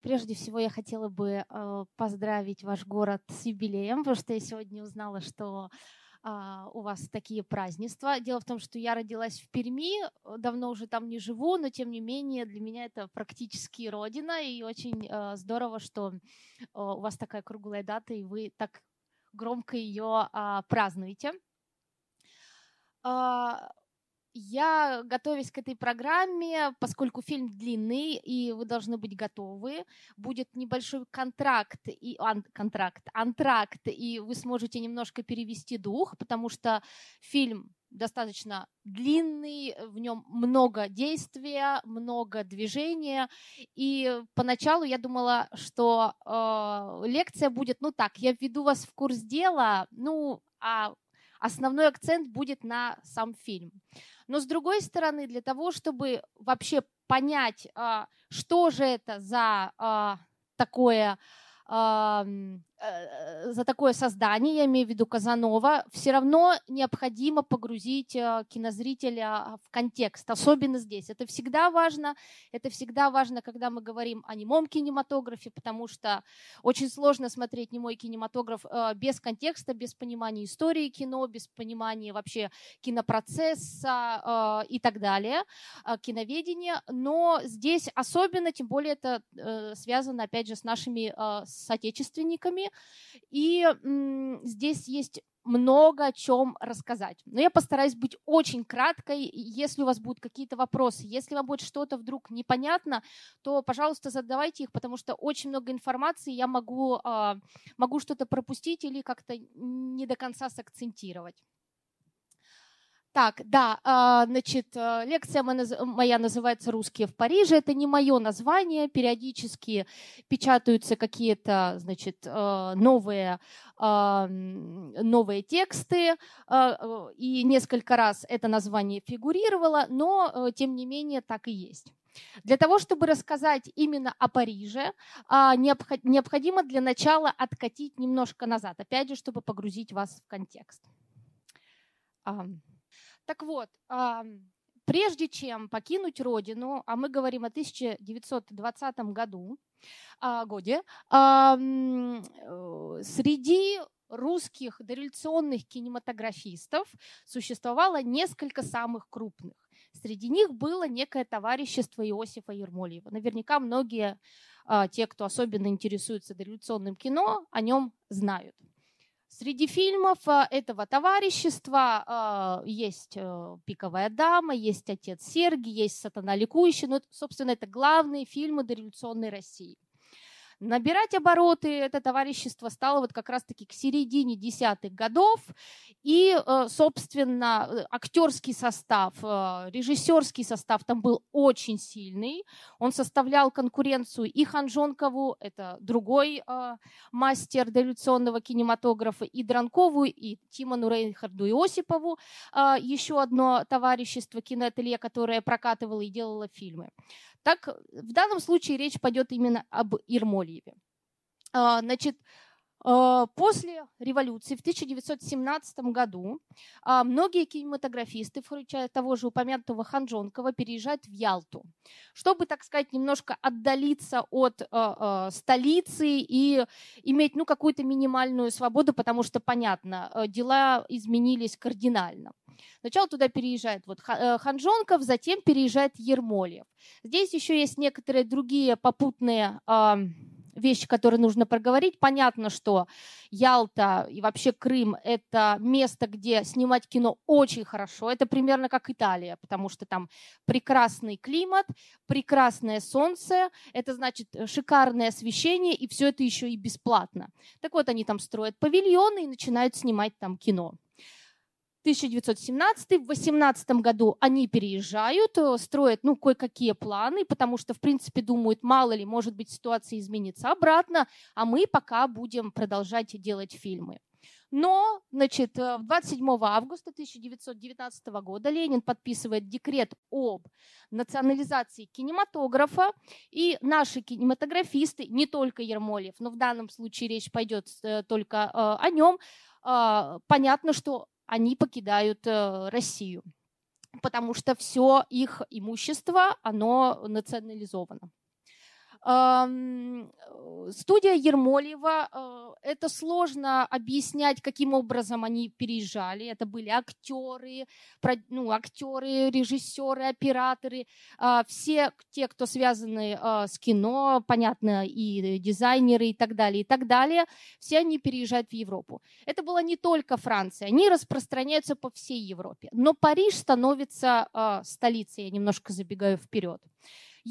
Прежде всего, я хотела бы э, поздравить ваш город с юбилеем, потому что я сегодня узнала, что э, у вас такие празднества. Дело в том, что я родилась в Перми, давно уже там не живу, но тем не менее для меня это практически родина, и очень э, здорово, что э, у вас такая круглая дата, и вы так громко ее э, празднуете. Я, готовясь к этой программе, поскольку фильм длинный, и вы должны быть готовы, будет небольшой контракт, и, ан, контракт, антракт, и вы сможете немножко перевести дух, потому что фильм достаточно длинный, в нем много действия, много движения. И поначалу я думала, что э, лекция будет, ну так, я введу вас в курс дела, ну, а основной акцент будет на сам фильм. Но с другой стороны, для того, чтобы вообще понять, а, что же это за а, такое за такое создание, я имею в виду Казанова, все равно необходимо погрузить э, кинозрителя в контекст, особенно здесь. Это всегда важно, это всегда важно, когда мы говорим о немом кинематографе, потому что очень сложно смотреть немой кинематограф э, без контекста, без понимания истории кино, без понимания вообще кинопроцесса и так далее, киноведения. Но здесь особенно, тем более это связано, опять же, с нашими соотечественниками, и м, здесь есть много о чем рассказать. Но я постараюсь быть очень краткой. Если у вас будут какие-то вопросы, если вам будет что-то вдруг непонятно, то, пожалуйста, задавайте их, потому что очень много информации, я могу, э, могу что-то пропустить или как-то не до конца сакцентировать. Так, да, а, значит, э, лекция моя называется «Русские в Париже». Это не мое название. Периодически печатаются какие-то, значит, э, новые, а, новые тексты. А, и несколько раз это название фигурировало, но, э, тем не менее, так и есть. Для того, чтобы рассказать именно о Париже, необходимо для начала откатить немножко назад, опять же, чтобы погрузить вас в контекст. Так вот, прежде чем покинуть родину, а мы говорим о 1920 году, а, годе, э, среди русских дореволюционных кинематографистов существовало несколько самых крупных. Среди них было некое товарищество Иосифа Ермольева. Наверняка многие, а, те, кто особенно интересуется дореволюционным кино, о нем знают. Среди фильмов э, этого товарищества э, есть э, «Пиковая дама», есть «Отец Сергий», есть «Сатана ликующий». Ну, собственно, это главные фильмы дореволюционной России. Набирать обороты это товарищество стало вот как раз-таки к середине десятых годов. И, э, собственно, э, актерский состав, э, режиссерский состав там был очень сильный. Он составлял конкуренцию и Ханжонкову, это другой мастер дореволюционного кинематографа, и Дранкову, и Тимону Рейнхарду и Осипову, еще одно товарищество киноателье, которое прокатывало и делало фильмы. Так, в данном случае речь пойдет именно об Ермольеве. А, значит, После революции в 1917 году а, многие кинематографисты, включая того же упомянутого Ханжонкова, переезжают в Ялту, чтобы, так сказать, немножко отдалиться от столицы и иметь ну, какую-то минимальную свободу, потому что, понятно, дела изменились кардинально. Сначала туда переезжает вот э, Ханжонков, затем переезжает Ермолев. Здесь еще есть некоторые другие попутные вещи, которые нужно проговорить. Понятно, что Ялта и вообще Крым – это место, где снимать кино очень хорошо. Это примерно как Италия, потому что там прекрасный климат, прекрасное солнце, это значит э, шикарное освещение, и все это еще и бесплатно. Так вот, они там строят павильоны и начинают снимать там кино. 1917, в 18 году они переезжают, э, строят ну, кое-какие планы, потому что, в принципе, думают, мало ли, может быть, ситуация изменится обратно, а мы пока будем продолжать делать фильмы. Но, значит, э, 27 августа 1919 года Ленин подписывает декрет об национализации кинематографа, и наши кинематографисты, не только Ермолев, но в данном случае речь пойдет э, только о нем, понятно, что они покидают э, Россию, потому что все их имущество, оно национализовано. Студия Ермолева, э, это сложно объяснять, каким образом они переезжали. Это были актеры, ну, актеры, режиссеры, операторы, а, все те, кто связаны а, с кино, понятно, и дизайнеры и так далее, и так далее, все они переезжают в Европу. Это была не только Франция, они распространяются по всей Европе. Но Париж становится столицей, я немножко забегаю вперед.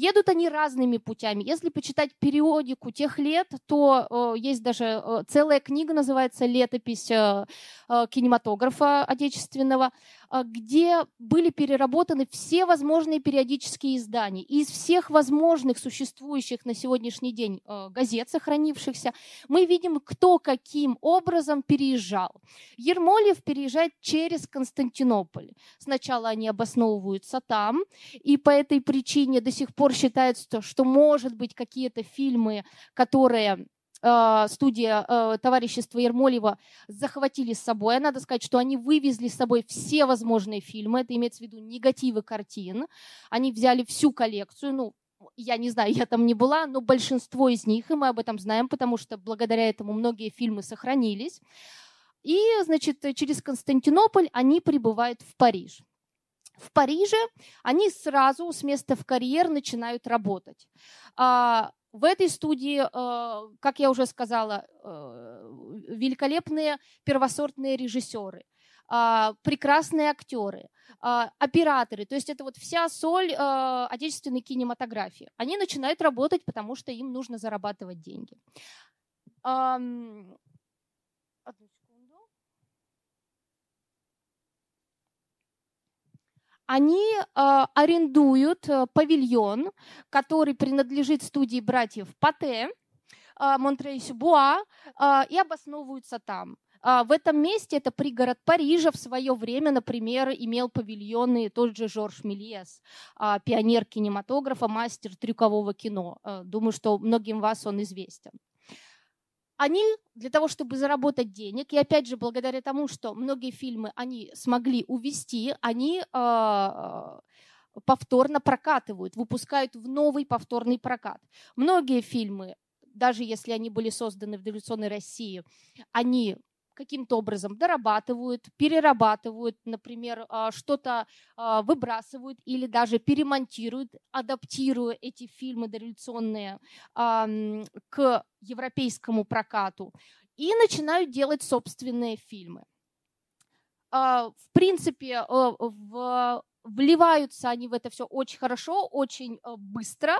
Едут они разными путями. Если почитать периодику тех лет, то э, есть даже э, целая книга, называется «Летопись э, э, кинематографа отечественного», э, где были переработаны все возможные периодические издания. из всех возможных существующих на сегодняшний день э, газет, сохранившихся, мы видим, кто каким образом переезжал. Ермолев переезжает через Константинополь. Сначала они обосновываются там, и по этой причине до сих пор пор считается, что, может быть, какие-то фильмы, которые э, студия э, товарищества Ермолева захватили с собой. А надо сказать, что они вывезли с собой все возможные фильмы. Это имеется в виду негативы картин. Они взяли всю коллекцию. Ну, я не знаю, я там не была, но большинство из них, и мы об этом знаем, потому что благодаря этому многие фильмы сохранились. И, значит, через Константинополь они прибывают в Париж в Париже, они сразу с места в карьер начинают работать. А, в этой студии, э, как я уже сказала, э, великолепные первосортные режиссеры, а, прекрасные актеры, а, операторы. То есть это вот вся соль э, отечественной кинематографии. Они начинают работать, потому что им нужно зарабатывать деньги. Они э, арендуют э, павильон, который принадлежит студии братьев Пате, э, Монтрей-Сюбуа, э, и обосновываются там. Э, в этом месте, это пригород Парижа, в свое время, например, имел павильоны тот же Жорж Мельес, э, пионер кинематографа, мастер трюкового кино. Думаю, что многим вас он известен они для того, чтобы заработать денег, и опять же, благодаря тому, что многие фильмы они смогли увести, они э, повторно прокатывают, выпускают в новый повторный прокат. Многие фильмы, даже если они были созданы в дореволюционной России, они каким-то образом дорабатывают, перерабатывают, например, а, что-то а, выбрасывают или даже перемонтируют, адаптируя эти фильмы дореволюционные к европейскому прокату и начинают делать собственные фильмы. А, в принципе, в вливаются они в это все очень хорошо, очень э, быстро.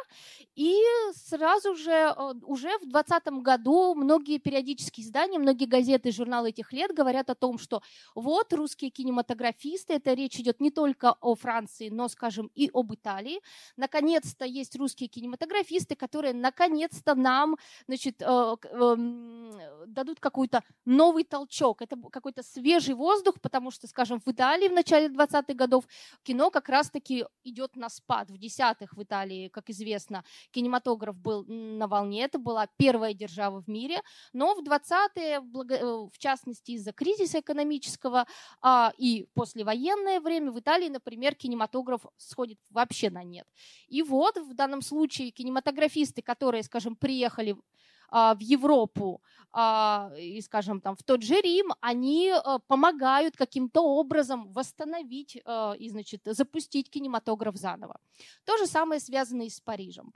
И сразу же, э, уже в 2020 году многие периодические издания, многие газеты журналы этих лет говорят о том, что вот русские кинематографисты, это речь идет не только о Франции, но, скажем, и об Италии. Наконец-то есть русские кинематографисты, которые наконец-то нам значит, э, эм, дадут какой-то новый толчок. Это какой-то свежий воздух, потому что, скажем, в Италии в начале 20-х годов кино кино как раз-таки идет на спад. В десятых в Италии, как известно, кинематограф был на волне, это была первая держава в мире, но в 20-е, э, в частности из-за кризиса экономического а, и послевоенное время в Италии, например, кинематограф сходит вообще на нет. И вот в данном случае кинематографисты, которые, скажем, приехали в Европу а, и, скажем, там, в тот же Рим, они а, помогают каким-то образом восстановить и, значит, запустить кинематограф заново. То же самое связано и с Парижем.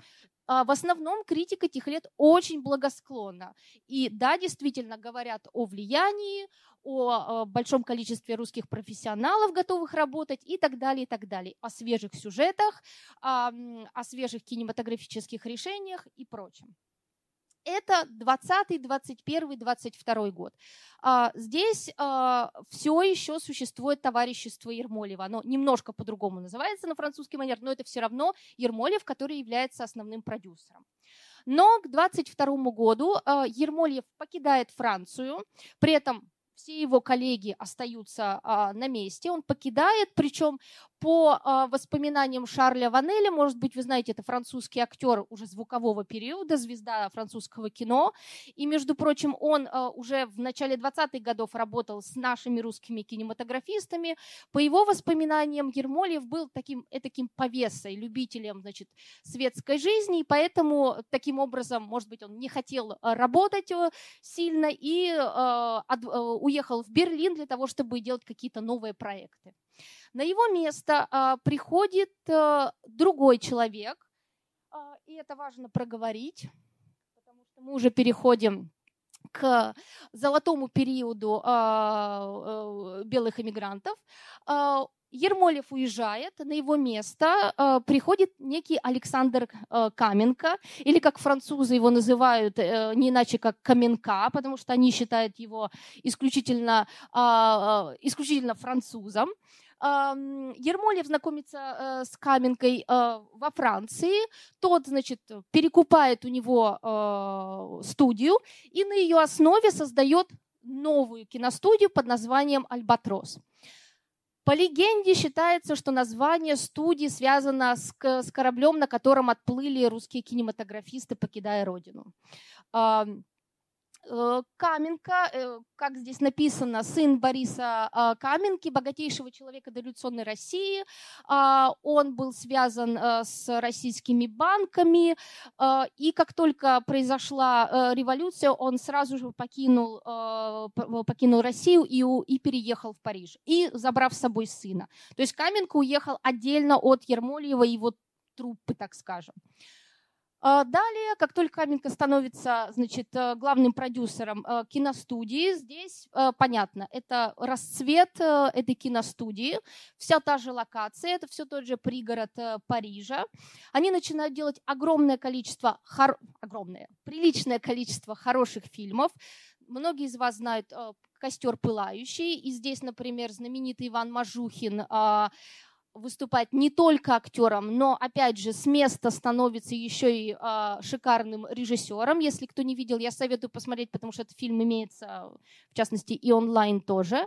В основном критика этих лет очень благосклонна. И да, действительно говорят о влиянии, о большом количестве русских профессионалов, готовых работать и так далее, и так далее. О свежих сюжетах, о свежих кинематографических решениях и прочем. Это 20, 21, 22 год. А, здесь а, все еще существует товарищество Ермолева. Оно немножко по-другому называется на французский манер, но это все равно Ермолев, который является основным продюсером. Но к 22 году а, Ермольев покидает Францию, при этом все его коллеги остаются а, на месте, он покидает, причем по э, воспоминаниям Шарля Ванеля, может быть, вы знаете, это французский актер уже звукового периода, звезда французского кино. И, между прочим, он э, уже в начале 20-х годов работал с нашими русскими кинематографистами. По его воспоминаниям, Ермолев был таким, таким повесой, любителем значит, светской жизни, и поэтому таким образом, может быть, он не хотел работать сильно и уехал в Берлин для того, чтобы делать какие-то новые проекты. На его место а, приходит а, другой человек, а, и это важно проговорить, потому что мы уже переходим к золотому периоду а, белых эмигрантов. А, Ермолев уезжает, на его место э, приходит некий Александр э, Каменко, или как французы его называют, э, не иначе как Каменка, потому что они считают его исключительно, э, исключительно французом. Ермолев знакомится э, с Каменкой э, во Франции. Тот, значит, перекупает у него э, студию и на ее основе создает новую киностудию под названием «Альбатрос». По легенде считается, что название студии связано с, с кораблем, на котором отплыли русские кинематографисты, покидая родину. Э, Каменко, э, как здесь написано, сын Бориса э, Каменки, богатейшего человека дореволюционной России. А, он был связан с российскими банками, и как только произошла революция, он сразу же покинул, покинул Россию и, и переехал в Париж, и забрав с собой сына. То есть Каменко уехал отдельно от Ермольева и его труппы, так скажем. А, далее, как только Каменко становится значит, э, главным продюсером э, киностудии, здесь э, понятно, это расцвет этой киностудии, вся та же локация, это все тот же пригород Парижа. Они начинают делать огромное количество, хор... огромное, приличное количество хороших фильмов. Многие из вас знают «Костер пылающий», и здесь, например, знаменитый Иван Мажухин а, выступать не только актером, но, опять же, с места становится еще и э, шикарным режиссером. Если кто не видел, я советую посмотреть, потому что этот фильм имеется, в частности, и онлайн тоже.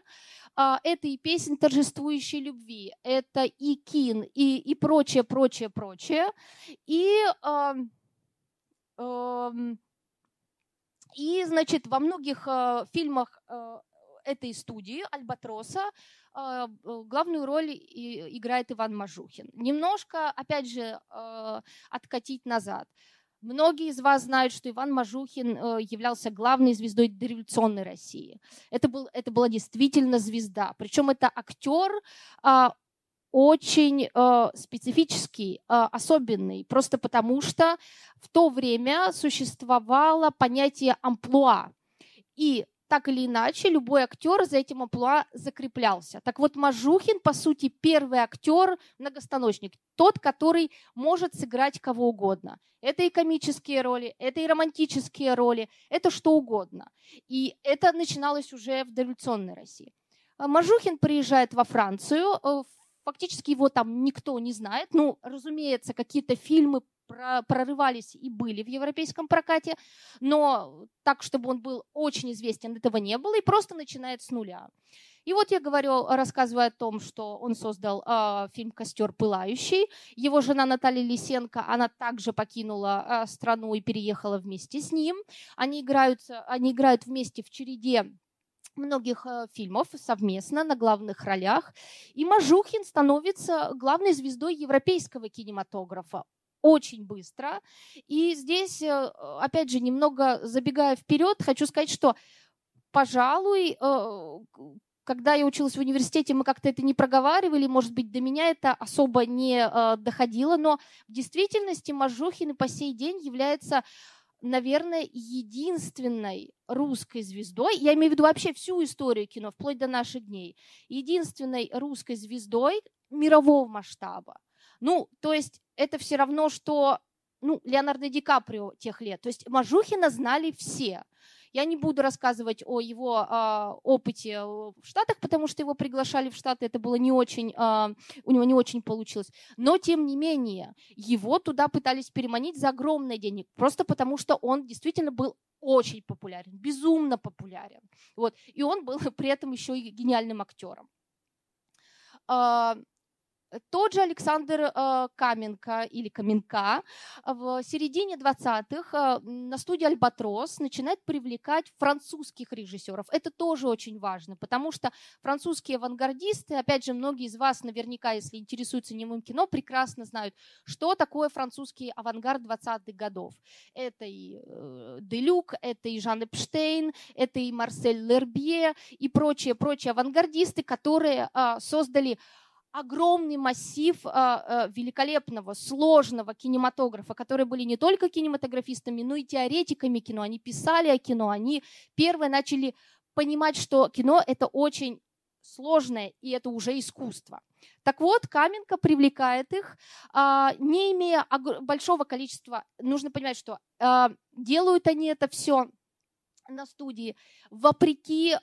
Э, это и песня торжествующей любви, это и кин, и, и прочее, прочее, прочее. И, э, э, и значит, во многих э, фильмах э, этой студии Альбатроса главную роль играет Иван Мажухин. Немножко, опять же, а, откатить назад. Многие из вас знают, что Иван Мажухин э, являлся главной звездой дореволюционной России. Это, был, это была действительно звезда. Причем это актер а, очень специфический, особенный, просто потому что в то время существовало понятие амплуа. И так или иначе, любой актер за этим амплуа закреплялся. Так вот, Мажухин, по сути, первый актер, многостаночник, тот, который может сыграть кого угодно. Это и комические роли, это и романтические роли, это что угодно. И это начиналось уже в дореволюционной России. Мажухин приезжает во Францию, э, фактически его там никто не знает. Ну, разумеется, какие-то фильмы прорывались и были в европейском прокате, но так, чтобы он был очень известен, этого не было, и просто начинает с нуля. И вот я говорю, рассказываю о том, что он создал э, фильм «Костер пылающий». Его жена Наталья Лисенко, она также покинула э, страну и переехала вместе с ним. Они играют, они играют вместе в череде многих э, фильмов совместно на главных ролях. И Мажухин становится главной звездой европейского кинематографа очень быстро. И здесь, э, опять же, немного забегая вперед, хочу сказать, что, пожалуй, э, когда я училась в университете, мы как-то это не проговаривали, может быть, до меня это особо не э, доходило, но в действительности Мажухин и по сей день является наверное, единственной русской звездой, я имею в виду вообще всю историю кино, вплоть до наших дней, единственной русской звездой мирового масштаба. Ну, то есть это все равно, что ну, Леонардо Ди Каприо тех лет. То есть Мажухина знали все. Я не буду рассказывать о его э, опыте в Штатах, потому что его приглашали в Штаты, это было не очень, э, у него не очень получилось. Но, тем не менее, его туда пытались переманить за огромные денег, просто потому что он действительно был очень популярен, безумно популярен. Вот. И он был при этом еще и гениальным актером. Тот же Александр э, Каменко или Каменка в середине 20-х э, на студии «Альбатрос» начинает привлекать французских режиссеров. Это тоже очень важно, потому что французские авангардисты, опять же, многие из вас наверняка, если интересуются немым кино, прекрасно знают, что такое французский авангард 20-х годов. Это и э, Делюк, это и Жан Эпштейн, это и Марсель Лербье и прочие-прочие авангардисты, которые создали огромный массив э, э, великолепного, сложного кинематографа, которые были не только кинематографистами, но и теоретиками кино. Они писали о кино, они первые начали понимать, что кино это очень сложное, и это уже искусство. Так вот, Каменко привлекает их, э, не имея большого количества, нужно понимать, что делают они это все на студии вопреки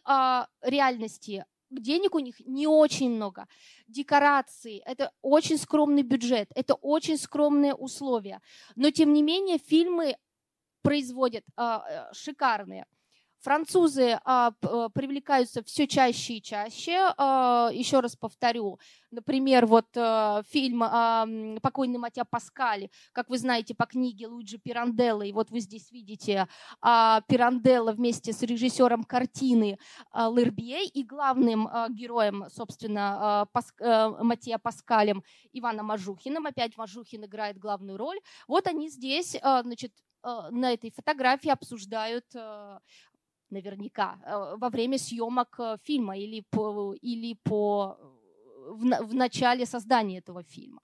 реальности денег у них не очень много. Декорации, это очень скромный бюджет, это очень скромные условия. Но тем не менее фильмы производят а, э, шикарные. Французы а, э, привлекаются все чаще и чаще. А, еще раз повторю, например, вот а, фильм а, «Покойный Матья Паскали», как вы знаете, по книге Луиджи Пиранделла, и вот вы здесь видите а, Пиранделла вместе с режиссером картины а, Лербье и главным а, героем, собственно, а, Пас, а, Матья Паскалем Иваном Мажухиным. Опять Мажухин играет главную роль. Вот они здесь, а, значит, на этой фотографии обсуждают наверняка, э, во время съемок э, фильма или по, или по в, в начале создания этого фильма.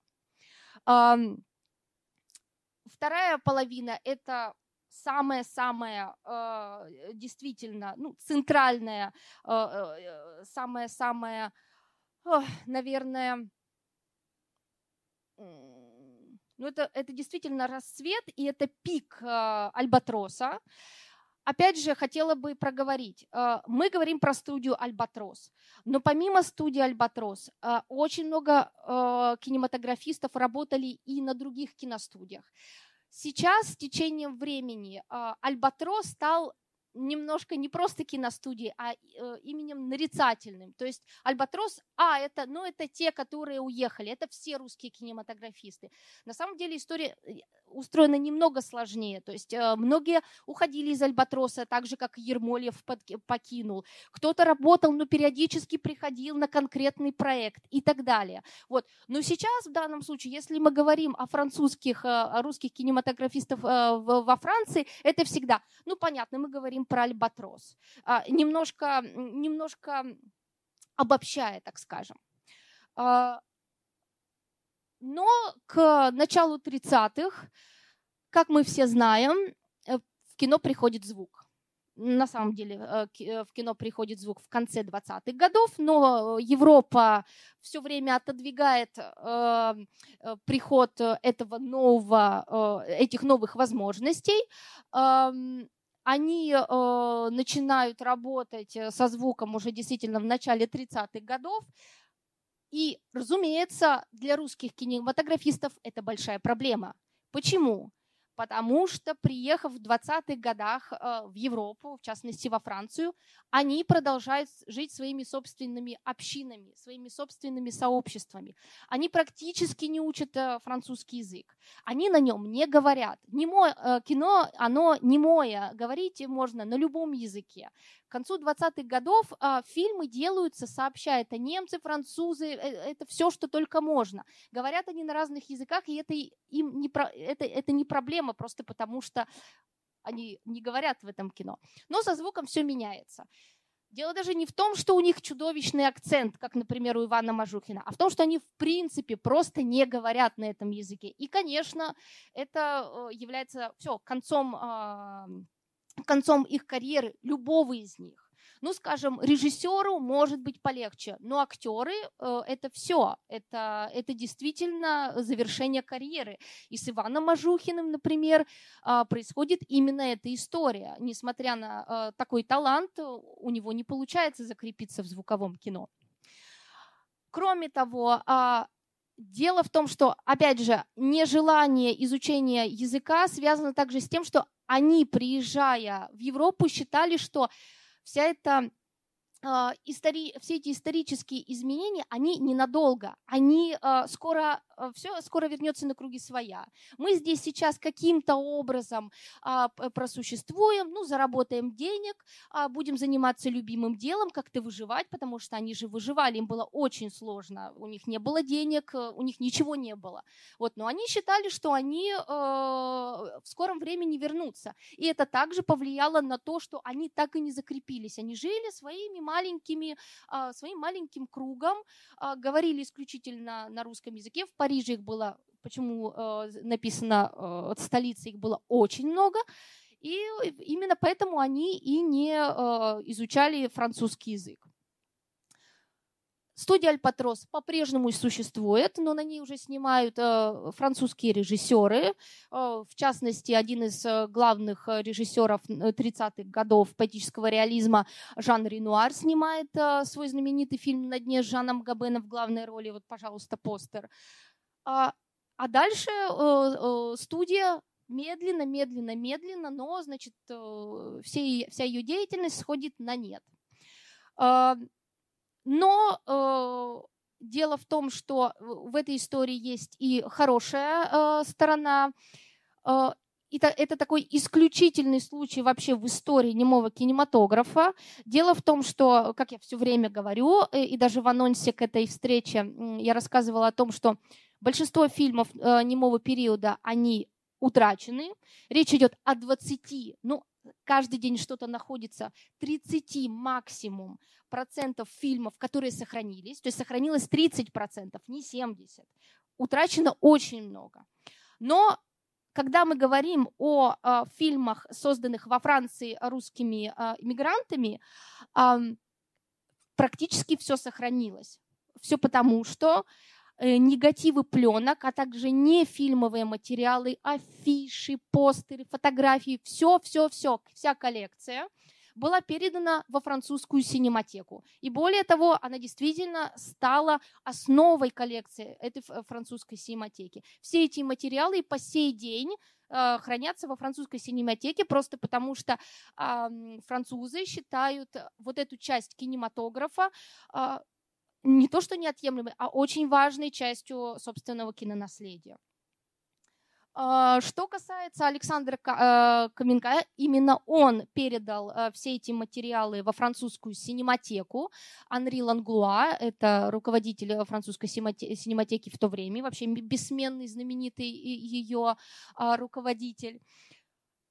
Вторая половина – это самая-самая э, действительно ну, центральная, самая-самая, наверное, ну это, это действительно рассвет, и это пик Альбатроса. Опять же, хотела бы проговорить. Э, мы говорим про студию «Альбатрос», но помимо студии «Альбатрос» э, очень много э, кинематографистов работали и на других киностудиях. Сейчас с течением времени «Альбатрос» стал немножко не просто киностудии, а именем нарицательным. То есть Альбатрос, а, это, ну, это те, которые уехали, это все русские кинематографисты. На самом деле история устроена немного сложнее. То есть э, многие уходили из Альбатроса, так же, как Ермольев покинул. Кто-то работал, но периодически приходил на конкретный проект и так далее. Вот. Но сейчас в данном случае, если мы говорим о французских, э, о русских кинематографистов э, во Франции, это всегда, ну, понятно, мы говорим про Альбатрос. А, немножко, немножко обобщая, так скажем. Но к началу 30-х, как мы все знаем, э, в кино приходит звук. На самом деле э, э, в кино приходит звук в конце 20-х годов, но Европа все время отодвигает приход этого нового, этих новых возможностей эм, они начинают работать со звуком уже действительно в начале 30-х годов. И, разумеется, для русских кинематографистов это большая проблема. Почему? потому что, приехав в 20-х годах э, в Европу, в частности во Францию, они продолжают жить своими собственными общинами, своими собственными сообществами. Они практически не учат э, французский язык. Они на нем не говорят. Немо, э, кино, оно немое. Говорить можно на любом языке. К концу 20-х годов а, фильмы делаются, сообща, это немцы, французы, э, это все, что только можно. Говорят они на разных языках, и это, им не, это, это не проблема, просто потому что они не говорят в этом кино. Но со звуком все меняется. Дело даже не в том, что у них чудовищный акцент, как, например, у Ивана Мажухина, а в том, что они в принципе просто не говорят на этом языке. И, конечно, это э, является все концом а, концом их карьеры, любого из них. Ну, скажем, режиссеру может быть полегче, но актеры э, это все, это, это действительно завершение карьеры. И с Иваном Мажухиным, например, э, происходит именно эта история. Несмотря на э, такой талант, у него не получается закрепиться в звуковом кино. Кроме того, э, Дело в том, что, опять же, нежелание изучения языка связано также с тем, что они, приезжая в Европу, считали, что вся эта истори... все эти исторические изменения, они ненадолго, они э, скоро, э, все скоро вернется на круги своя. Мы здесь сейчас каким-то образом э, просуществуем, ну, заработаем денег, э, будем заниматься любимым делом, как-то выживать, потому что они же выживали, им было очень сложно, у них не было денег, у них ничего не было. Вот, но они считали, что они э, в скором времени вернутся. И это также повлияло на то, что они так и не закрепились, они жили своими маленькими, а, своим маленьким кругом, а, говорили исключительно на русском языке. В Париже их было, почему а, написано столица, их было очень много. И именно поэтому они и не изучали французский язык. Студия «Альпатрос» по-прежнему существует, но на ней уже снимают э, французские режиссеры. Э, в частности, один из э, главных режиссеров 30-х годов поэтического реализма Жан Ренуар снимает свой знаменитый фильм «На дне» с Жаном Габеном в главной роли. Вот, пожалуйста, постер. А, а дальше студия медленно, медленно, медленно, но, значит, все, вся ее деятельность сходит на нет. Но э, дело в том, что в этой истории есть и хорошая э, сторона. Это, это такой исключительный случай вообще в истории немого кинематографа. Дело в том, что, как я все время говорю, э, и даже в анонсе к этой встрече я рассказывала о том, что большинство фильмов немого периода, они утрачены. Речь идет о 20, ну, каждый день что-то находится, 30 максимум процентов фильмов, которые сохранились, то есть сохранилось 30 процентов, не 70. Утрачено очень много. Но когда мы говорим о э, фильмах, созданных во Франции русскими э, иммигрантами, э, практически все сохранилось. Все потому, что негативы пленок, а также не фильмовые материалы, афиши, постеры, фотографии, все, все, все, вся коллекция была передана во французскую синематеку. И более того, она действительно стала основой коллекции этой французской синематеки. Все эти материалы по сей день э, хранятся во французской синематеке просто потому, что э, французы считают вот эту часть кинематографа э, не то что неотъемлемой, а очень важной частью собственного кинонаследия. А, что касается Александра э, Каменка, именно он передал э, все эти материалы во французскую синематеку. Анри Ланглуа, это руководитель французской синематеки в то время, вообще бессменный, знаменитый ее а, руководитель.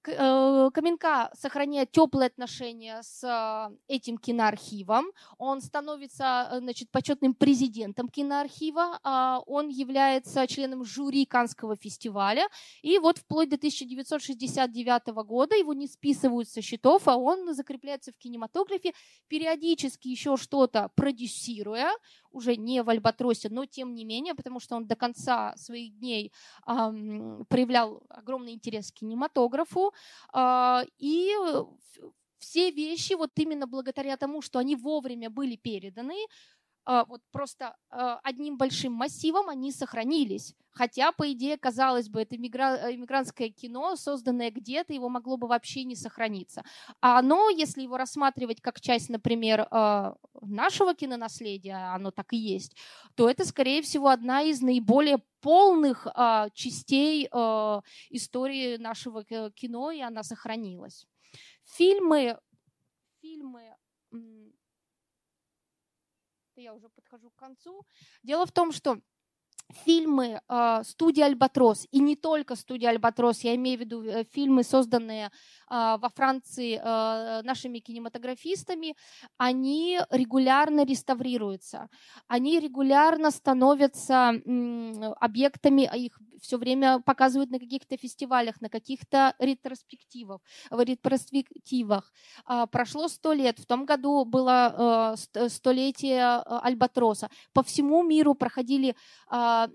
Э, Каменка сохраняет теплые отношения с э, этим киноархивом. Он становится э, значит, почетным президентом киноархива. А он является членом жюри Канского фестиваля. И вот вплоть до 1969 года его не списывают со счетов, а он закрепляется в кинематографе, периодически еще что-то продюсируя уже не в Альбатросе, но тем не менее, потому что он до конца своих дней э, проявлял огромный интерес к кинематографу. Э, и все вещи, вот именно благодаря тому, что они вовремя были переданы, вот просто а, одним большим массивом они сохранились. Хотя, по идее, казалось бы, это иммигрантское кино, созданное где-то, его могло бы вообще не сохраниться. А оно, если его рассматривать как часть, например, а, нашего кинонаследия, оно так и есть, то это, скорее всего, одна из наиболее полных частей истории нашего кино, и она сохранилась. Фильмы, фильмы я уже подхожу к концу. Дело в том, что фильмы э, студии Альбатрос, и не только студия Альбатрос, я имею в виду э, фильмы, созданные во Франции э, нашими кинематографистами, они регулярно реставрируются, они регулярно становятся объектами, их все время показывают на каких-то фестивалях, на каких-то ретроспективах. В ретроспективах. Прошло сто лет, в том году было столетие Альбатроса. По всему миру проходили а,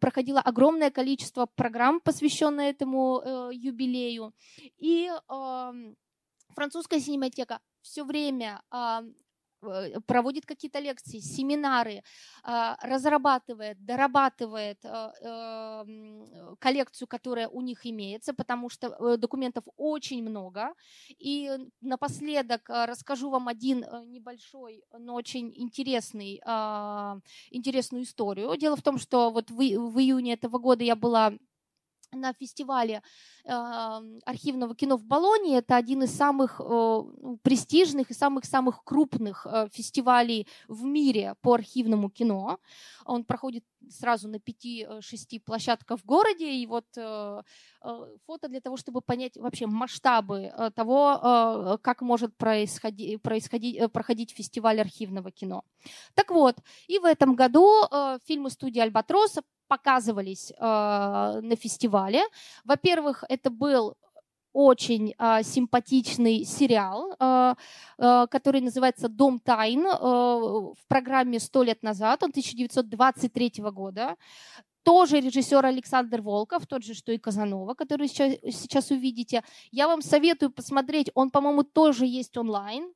проходило огромное количество программ, посвященных этому э, юбилею. И французская синематека все время Э, проводит какие-то лекции, семинары, а, разрабатывает, дорабатывает э, эм, коллекцию, которая у них имеется, потому что э, документов очень много. И напоследок расскажу вам один небольшой, но очень интересный, а, интересную историю. Дело в том, что вот в июне этого года я была на фестивале архивного кино в Болоне. Это один из самых ну, престижных и самых-самых крупных э, фестивалей в мире по архивному кино. Он проходит сразу на 5-6 площадках в городе. И вот э, э, фото для того, чтобы понять вообще масштабы э, того, э, как может происходить, происходить, э, проходить фестиваль архивного кино. Так вот, и в этом году э, фильмы студии «Альбатроса» показывались э, на фестивале. Во-первых, это был очень э, симпатичный сериал, э, э, который называется «Дом тайн» э, в программе «Сто лет назад», он 1923 года. Тоже режиссер Александр Волков, тот же, что и Казанова, который сейчас, сейчас увидите. Я вам советую посмотреть, он, по-моему, тоже есть онлайн.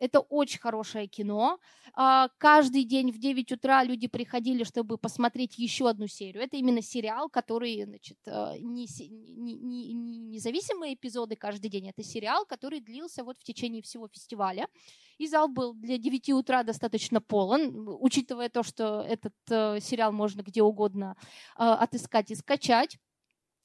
Это очень хорошее кино. А, каждый день в 9 утра люди приходили, чтобы посмотреть еще одну серию. Это именно сериал, который, значит, а, не, не, не, не независимые эпизоды каждый день. Это сериал, который длился вот в течение всего фестиваля. И зал был для 9 утра достаточно полон, учитывая то, что этот э, сериал можно где угодно э, отыскать и скачать.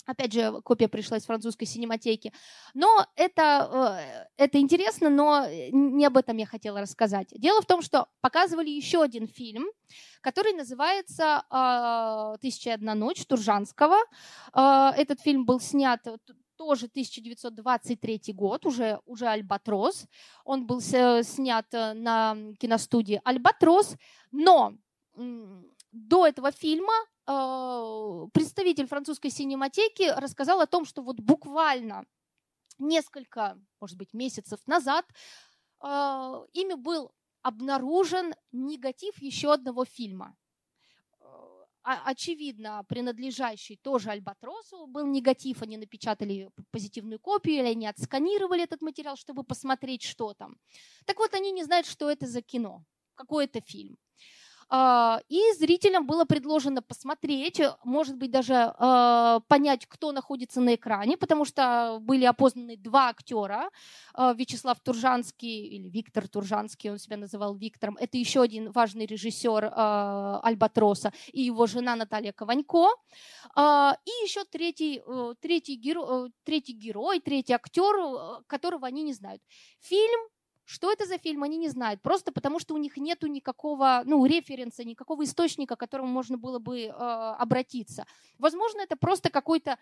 Опять же, копия пришла из французской синематеки. Но это, э, это интересно, но не об этом я хотела рассказать. Дело в том, что показывали еще один фильм, который называется «Тысяча и одна ночь» Туржанского. Э, этот фильм был снят тоже 1923 год, уже, уже «Альбатрос». Он был снят э, на киностудии «Альбатрос», но до этого фильма э, представитель французской синематеки рассказал о том, что вот буквально несколько, может быть, месяцев назад э, ими был обнаружен негатив еще одного фильма. Э, очевидно, принадлежащий тоже Альбатросу, был негатив, они напечатали позитивную копию, или они отсканировали этот материал, чтобы посмотреть, что там. Так вот, они не знают, что это за кино, какой это фильм. А, и зрителям было предложено посмотреть, может быть, даже а, понять, кто находится на экране, потому что были опознаны два актера. А, Вячеслав Туржанский, или Виктор Туржанский, он себя называл Виктором, это еще один важный режиссер Альбатроса, и его жена Наталья Кованько. И еще третий, э, третий, геро, э, третий герой, третий актер, э, которого они не знают. Фильм что это за фильм, они не знают, просто потому что у них нет никакого ну, референса, никакого источника, к которому можно было бы э, обратиться. Возможно, это просто какой-то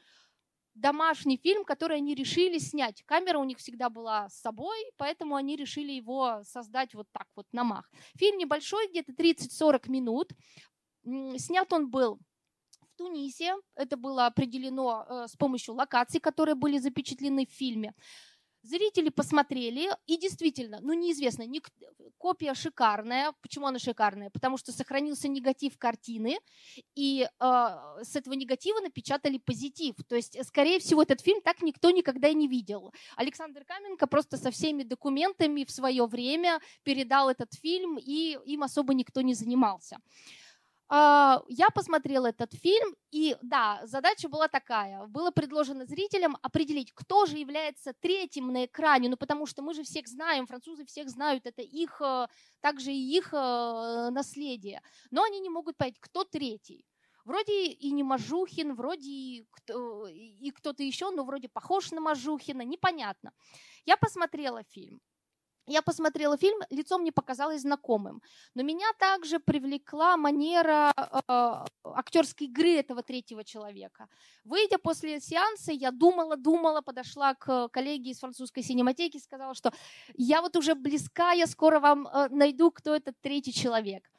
домашний фильм, который они решили снять. Камера у них всегда была с собой, поэтому они решили его создать вот так вот на мах. Фильм небольшой, где-то 30-40 минут. Снят он был в Тунисе. Это было определено э, с помощью локаций, которые были запечатлены в фильме. Зрители посмотрели, и действительно, ну неизвестно, не, копия шикарная. Почему она шикарная? Потому что сохранился негатив картины, и э, с этого негатива напечатали позитив. То есть, скорее всего, этот фильм так никто никогда и не видел. Александр Каменко просто со всеми документами в свое время передал этот фильм, и им особо никто не занимался. А, я посмотрела этот фильм, и да, задача была такая. Было предложено зрителям определить, кто же является третьим на экране, ну потому что мы же всех знаем, французы всех знают, это их, э, также и их э, наследие. Но они не могут понять, кто третий. Вроде и не Мажухин, вроде и, кто, и кто-то еще, но вроде похож на Мажухина, непонятно. Я посмотрела фильм. Я посмотрела фильм, лицо мне показалось знакомым, но меня также привлекла манера э, актерской игры этого третьего человека. Выйдя после сеанса, я думала, думала, подошла к коллеге из французской синематеки, сказала, что я вот уже близка, я скоро вам э, найду, кто этот третий человек.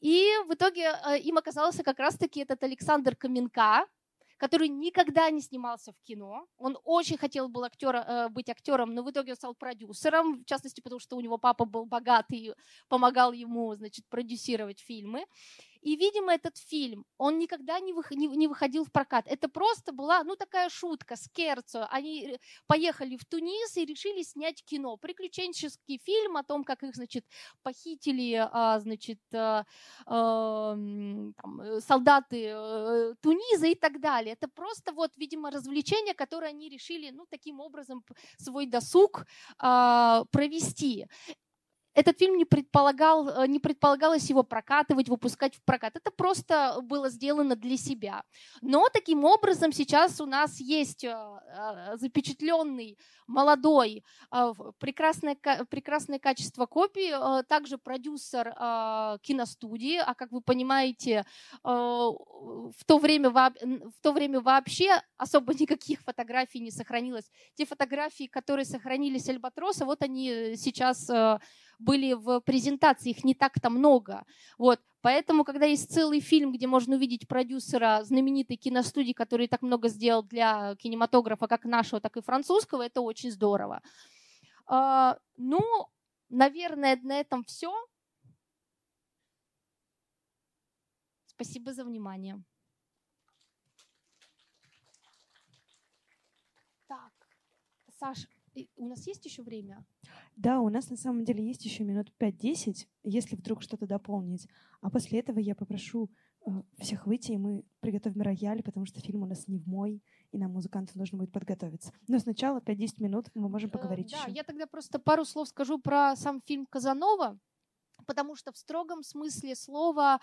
И в итоге э, им оказался как раз-таки этот Александр Каменка, который никогда не снимался в кино. Он очень хотел был актер, э, быть актером, но в итоге он стал продюсером, в частности, потому что у него папа был богатый и помогал ему, значит, продюсировать фильмы. И, видимо, этот фильм, он никогда не, вых, не, не выходил в прокат. Это просто была, ну, такая шутка, скерцо. Они э, поехали в Тунис и решили снять кино. Приключенческий фильм о том, как их, значит, похитили, а, значит, а, а, там, э, солдаты Туниза и так далее. Это просто вот, видимо, развлечение, которое они решили, ну, таким образом свой досуг а, провести этот фильм не, предполагал, э, не предполагалось его прокатывать, выпускать в прокат. Это просто было сделано для себя. Но таким образом сейчас у нас есть э, э, запечатленный молодой, прекрасное, прекрасное качество копии, также продюсер киностудии, а как вы понимаете, в то время, в то время вообще особо никаких фотографий не сохранилось. Те фотографии, которые сохранились Альбатроса, вот они сейчас были в презентации, их не так-то много. Вот. Поэтому, когда есть целый фильм, где можно увидеть продюсера знаменитой киностудии, который так много сделал для кинематографа, как нашего, так и французского, это очень здорово. А, ну, наверное, на этом все. Спасибо за внимание. Так, Саша, у нас есть еще время? Да, у нас на самом деле есть еще минут 5-10, если вдруг что-то дополнить. А после этого я попрошу э, всех выйти, и мы приготовим рояль, потому что фильм у нас не в мой, и нам музыканту нужно будет подготовиться. Но сначала 5-10 минут мы можем э, поговорить э, еще. Да, я тогда просто пару слов скажу про сам фильм «Казанова» потому что в строгом смысле слова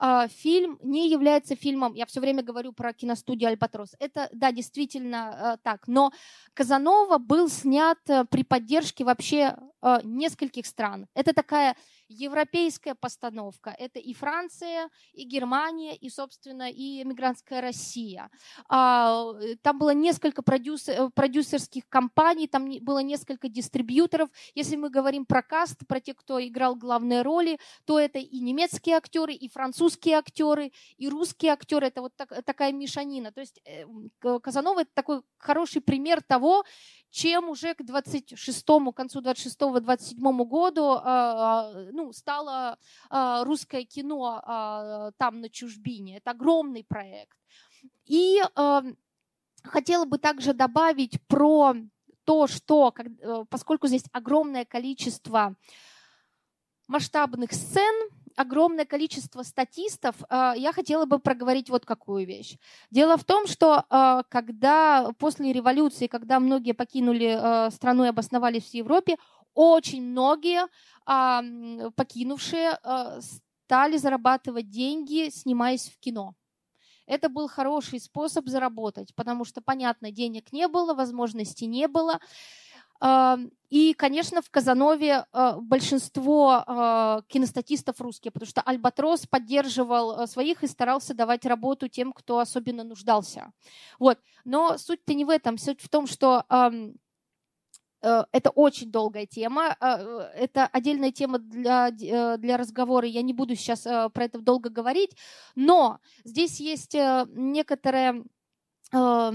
э, фильм не является фильмом. Я все время говорю про киностудию «Альбатрос». Это, да, действительно э, так. Но «Казанова» был снят э, при поддержке вообще э, нескольких стран. Это такая европейская постановка. Это и Франция, и Германия, и, собственно, и эмигрантская Россия. А, там было несколько продюсер, э, продюсерских компаний, там было несколько дистрибьюторов. Если мы говорим про каст, про тех, кто играл главные роли, то это и немецкие актеры, и французские актеры, и русские актеры. Это вот так, такая мешанина. То есть э, Казанова это такой хороший пример того, чем уже к 26-му, концу 26-27 году э, ну, стало э, русское кино там на чужбине. Это огромный проект. И хотела бы также добавить про то, что, э, поскольку здесь огромное количество масштабных сцен, огромное количество статистов, э, я хотела бы проговорить вот какую вещь. Дело в том, что э, когда после революции, когда многие покинули э, страну и обосновались в Европе, очень многие покинувшие стали зарабатывать деньги, снимаясь в кино. Это был хороший способ заработать, потому что, понятно, денег не было, возможностей не было. И, конечно, в Казанове э, большинство э, киностатистов русские, потому что Альбатрос поддерживал э, своих и старался давать работу тем, кто особенно нуждался. Вот. Но суть-то не в этом. Суть в том, что это очень долгая тема, это отдельная тема для, для разговора, я не буду сейчас про это долго говорить, но здесь есть некоторая Э,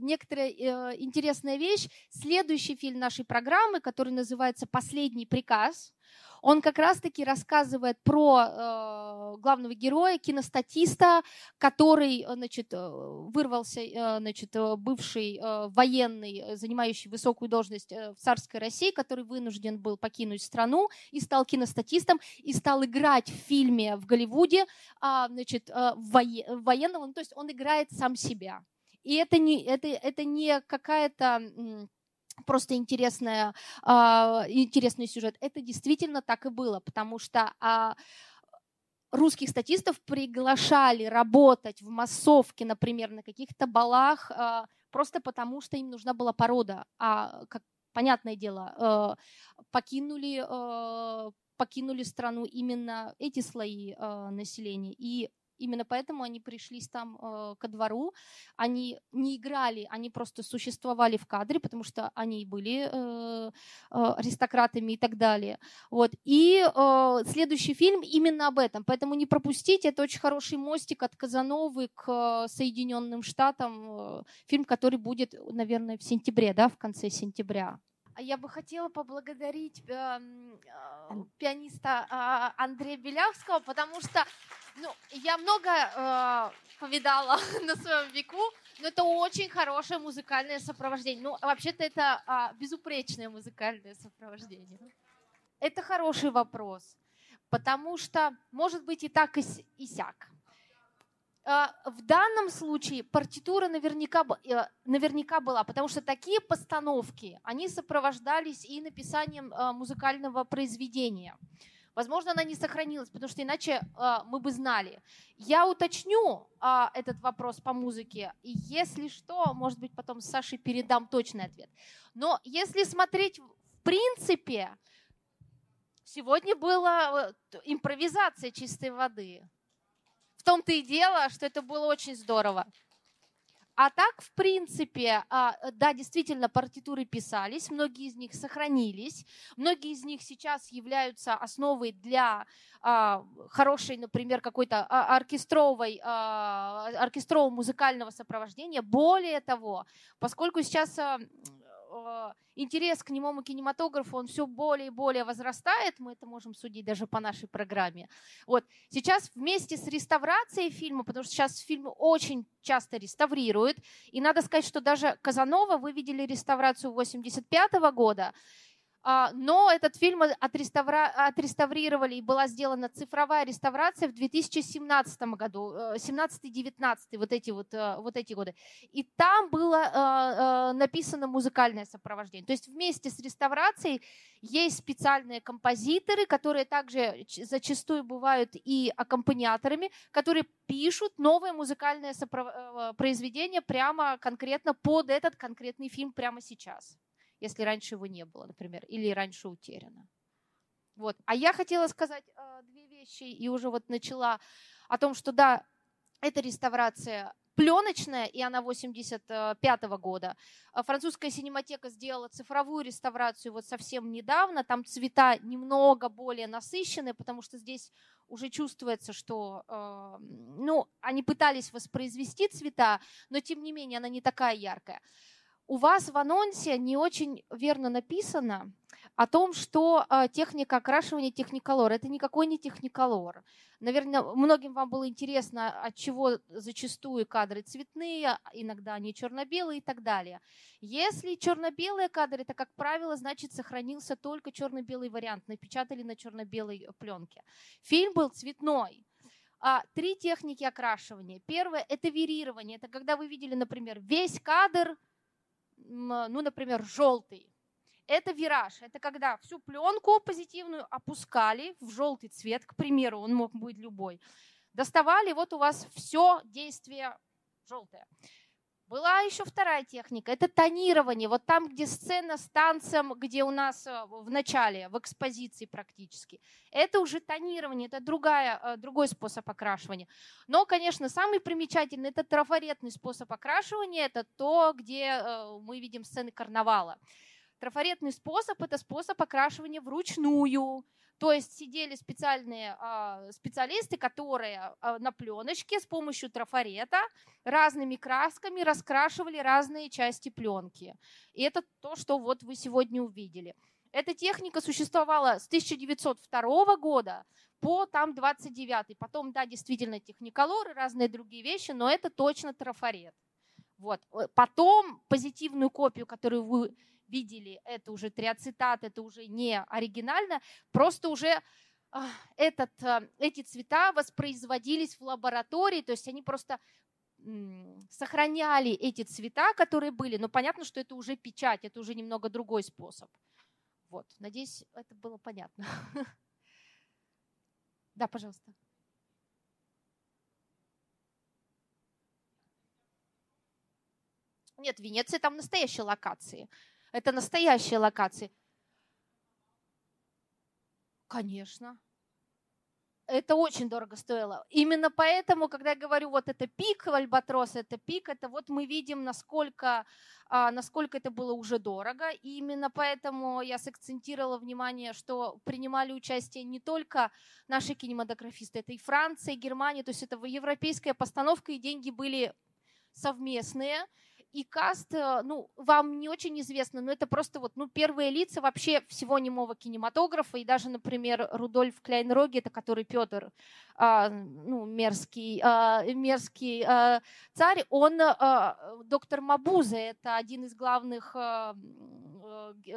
некоторая э, интересная вещь. Следующий фильм нашей программы, который называется «Последний приказ», он как раз-таки рассказывает про э, главного героя, киностатиста, который, значит, э, вырвался, э, значит, бывший э, военный, занимающий высокую должность в царской России, который вынужден был покинуть страну и стал киностатистом и стал играть в фильме в Голливуде, э, значит, э, военного, то есть он играет сам себя. И это не, это, это не какая-то просто интересная, э, интересный сюжет. Это действительно так и было, потому что э, русских статистов приглашали работать в массовке, например, на каких-то балах, э, просто потому что им нужна была порода. А, как понятное дело, э, покинули, э, покинули страну именно эти слои э, населения. И Именно поэтому они пришлись там э, ко двору. Они не играли, они просто существовали в кадре, потому что они были э, э, аристократами и так далее. Вот. И э, следующий фильм именно об этом. Поэтому не пропустите. Это очень хороший мостик от Казановы к Соединенным Штатам. Э, фильм, который будет, наверное, в сентябре, да, в конце сентября. А я бы хотела поблагодарить э, э, пианиста э, Андрея Белявского, потому что ну, я много повидала на своем веку, но это очень хорошее музыкальное сопровождение. Ну, вообще-то это э, безупречное музыкальное сопровождение. Это хороший вопрос, потому что может быть и так, и, и сяк. А, в данном случае партитура наверняка, э, наверняка была, потому что такие постановки, они сопровождались и написанием а, музыкального произведения. Возможно, она не сохранилась, потому что иначе а, мы бы знали. Я уточню этот вопрос по музыке, и если что, может быть, потом Саше передам точный ответ. Но если смотреть в принципе, сегодня была э, импровизация чистой воды том-то и дело, что это было очень здорово. А так, в принципе, а, да, действительно, партитуры писались, многие из них сохранились, многие из них сейчас являются основой для а, хорошей, например, какой-то а, оркестровой, оркестрового музыкального сопровождения. Более того, поскольку сейчас интерес к немому кинематографу, он все более и более возрастает, мы это можем судить даже по нашей программе. Вот. Сейчас вместе с реставрацией фильма, потому что сейчас фильмы очень часто реставрируют, и надо сказать, что даже Казанова, вы видели реставрацию 85 года, а, но этот фильм отреставрировали и была сделана цифровая реставрация в 2017 году, 17-19, э, вот эти вот, э, вот эти годы. И там было э, написано музыкальное сопровождение. То есть вместе с реставрацией есть специальные композиторы, которые также зачастую бывают и аккомпаниаторами, которые пишут новое музыкальное сопров... произведение прямо конкретно под этот конкретный фильм прямо сейчас если раньше его не было, например, или раньше утеряно. Вот. А я хотела сказать э, две вещи и уже вот начала о том, что да, эта реставрация пленочная, и она 85 -го года. А французская синематека сделала цифровую реставрацию вот совсем недавно. Там цвета немного более насыщенные, потому что здесь уже чувствуется, что э, ну, они пытались воспроизвести цвета, но тем не менее она не такая яркая у вас в анонсе не очень верно написано о том, что э, техника окрашивания техниколор. Это никакой не техниколор. Наверное, многим вам было интересно, от чего зачастую кадры цветные, иногда они черно-белые и так далее. Если черно-белые кадры, это, как правило, значит, сохранился только черно-белый вариант, напечатали на черно-белой пленке. Фильм был цветной. А, три техники окрашивания. Первое – это верирование. Это когда вы видели, например, весь кадр – ну, например, желтый. Это вираж. Это когда всю пленку позитивную опускали в желтый цвет, к примеру, он мог быть любой. Доставали, вот у вас все действие желтое. Была еще вторая техника, это тонирование. Вот там, где сцена с танцем, где у нас э, в начале, в экспозиции практически. Это уже тонирование, это другая, э, другой способ окрашивания. Но, конечно, самый примечательный, это трафаретный способ окрашивания, это то, где э, мы видим сцены карнавала. Трафаретный способ – это способ окрашивания вручную. То есть сидели специальные э, специалисты, которые э, на пленочке с помощью трафарета разными красками раскрашивали разные части пленки. И это то, что вот вы сегодня увидели. Эта техника существовала с 1902 года по там 29 Потом, да, действительно, техниколоры, разные другие вещи, но это точно трафарет. Вот. Потом позитивную копию, которую вы видели, это уже триацетат, это уже не оригинально, просто уже а, этот, а, эти цвета воспроизводились в лаборатории, то есть они просто сохраняли эти цвета, которые были, но понятно, что это уже печать, это уже немного другой способ. Вот, надеюсь, это было понятно. Да, пожалуйста. Нет, Венеция там настоящие локации. Это настоящие локации. Конечно. Это очень дорого стоило. Именно поэтому, когда я говорю, вот это пик Альбатрос, это пик, это вот мы видим, насколько, а, насколько это было уже дорого. И именно поэтому я сакцентировала внимание, что принимали участие не только наши кинематографисты, это и Франция, и Германия, то есть это европейская постановка, и деньги были совместные. И каст, э, ну, вам не очень известно, но это просто вот, ну, первые лица вообще всего немого кинематографа, и даже, например, Рудольф Кляйнроги, это который Петр, а, ну, мерзкий, а, мерзкий а, царь, он доктор Мабуза, это один из главных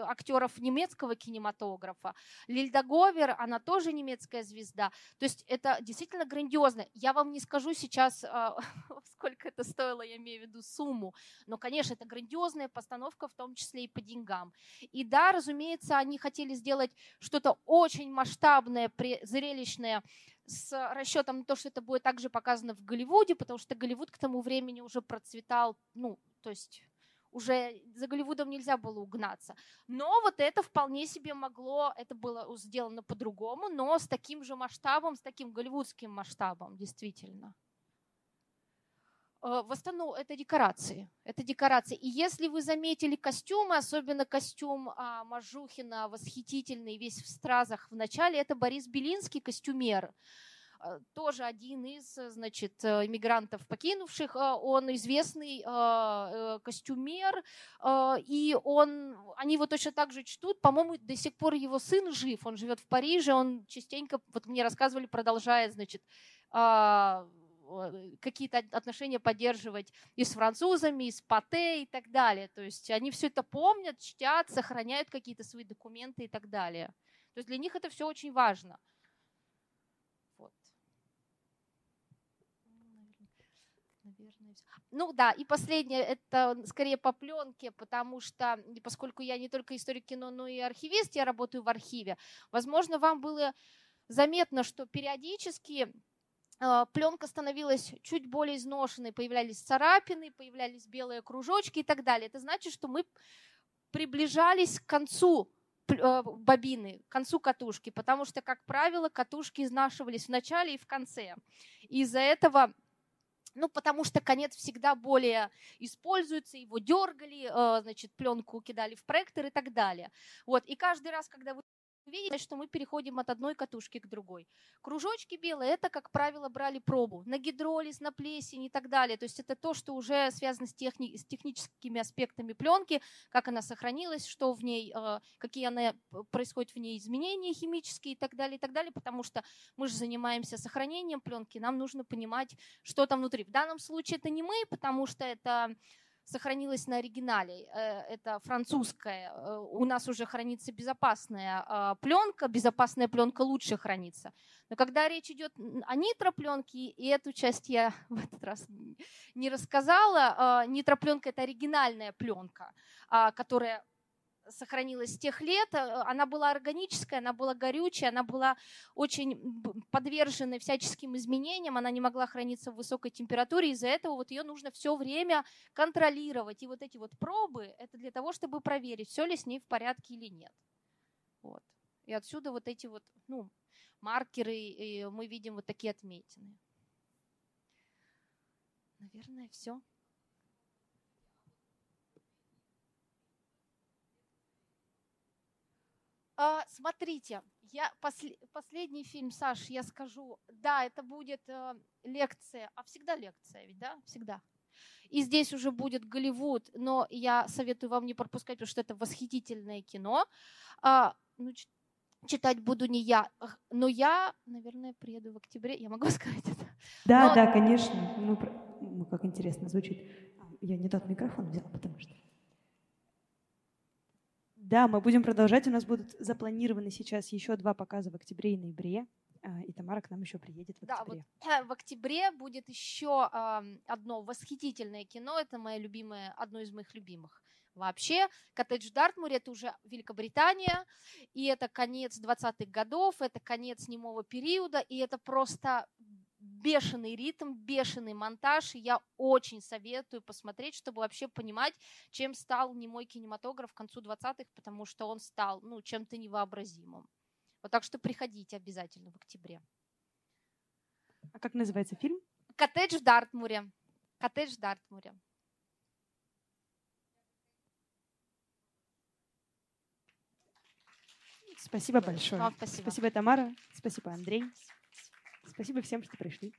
актеров немецкого кинематографа. Лильда Говер, она тоже немецкая звезда. То есть это действительно грандиозно. Я вам не скажу сейчас, сколько это стоило, я имею в виду сумму, но, конечно, это грандиозная постановка, в том числе и по деньгам. И да, разумеется, они хотели сделать что-то очень масштабное, зрелищное, с расчетом на то, что это будет также показано в Голливуде, потому что Голливуд к тому времени уже процветал, ну, то есть уже за Голливудом нельзя было угнаться. Но вот это вполне себе могло, это было сделано по-другому, но с таким же масштабом, с таким голливудским масштабом, действительно. Э, в основном это декорации. Это декорации. И если вы заметили костюмы, особенно костюм а, Мажухина, восхитительный, весь в стразах в начале, это Борис Белинский, костюмер тоже один из, значит, иммигрантов, покинувших. Э, он известный костюмер, и он, они его точно так же чтут. По-моему, до сих пор его сын жив, он живет в Париже, он частенько, вот мне рассказывали, продолжает, значит, а, Э, какие-то отношения поддерживать и с французами, и с Пате и так далее. То есть они все это помнят, чтят, сохраняют какие-то свои документы и так далее. То есть для них это все очень важно. Вот. Наверное, Ну да, и последнее, это скорее по пленке, потому что, поскольку я не только историк кино, но и архивист, я работаю в архиве, возможно, вам было заметно, что периодически а, пленка становилась чуть более изношенной, появлялись царапины, появлялись белые кружочки и так далее. Это значит, что мы приближались к концу а, бобины, к концу катушки, потому что, как правило, катушки изнашивались в начале и в конце. Из-за этого ну, потому что конец всегда более используется, его дергали, а, значит, пленку кидали в проектор и так далее. Вот, и каждый раз, когда вы видите, что мы переходим от одной катушки к другой. Кружочки белые, это, как правило, брали пробу на гидролиз, на плесень и так далее. То есть это то, что уже связано с, техни- с техническими аспектами пленки, как она сохранилась, что в ней, э, какие она, происходят в ней изменения химические и так далее, и так далее, потому что мы же занимаемся сохранением пленки, нам нужно понимать, что там внутри. В данном случае это не мы, потому что это сохранилась на оригинале. Э, это французская. Э, у нас уже хранится безопасная а, пленка. Безопасная пленка лучше хранится. Но когда речь идет о нитропленке, и эту часть я в этот раз не рассказала, а, нитропленка это оригинальная пленка, а, которая сохранилась с тех лет. Э, она была органическая, она была горючая, она была очень подвержена всяческим изменениям, она не могла храниться в высокой температуре, из-за этого вот ее нужно все время контролировать. И вот эти вот пробы, это для того, чтобы проверить, все ли с ней в порядке или нет. Вот. И отсюда вот эти вот ну, маркеры, и мы видим вот такие отметины. Наверное, все. А, смотрите, я посл- последний фильм, Саш, я скажу, да, это будет э, лекция, а всегда лекция, ведь да, всегда. И здесь уже будет Голливуд, но я советую вам не пропускать, потому что это восхитительное кино. А, ну, читать буду не я, но я, наверное, приеду в октябре. Я могу сказать это? Да, но... да, конечно. Ну, ну, как интересно звучит. Я не тот микрофон взяла, потому что... Да, мы будем продолжать. У нас будут запланированы сейчас еще два показа в октябре и ноябре. А, и Тамара к нам еще приедет в октябре. Да, вот в октябре будет еще одно восхитительное кино. Это мое любимое, одно из моих любимых. Вообще, коттедж в Дартмуре это уже Великобритания, и это конец 20-х годов, это конец немого периода, и это просто бешеный ритм, бешеный монтаж. И я очень советую посмотреть, чтобы вообще понимать, чем стал немой кинематограф к концу 20-х, потому что он стал ну, чем-то невообразимым. Вот так что приходите обязательно в октябре. А как называется фильм? «Коттедж в Дартмуре». «Коттедж в Дартмуре». Спасибо большое. Вам спасибо. Спасибо, Тамара. Спасибо, Андрей. Спасибо всем, что пришли.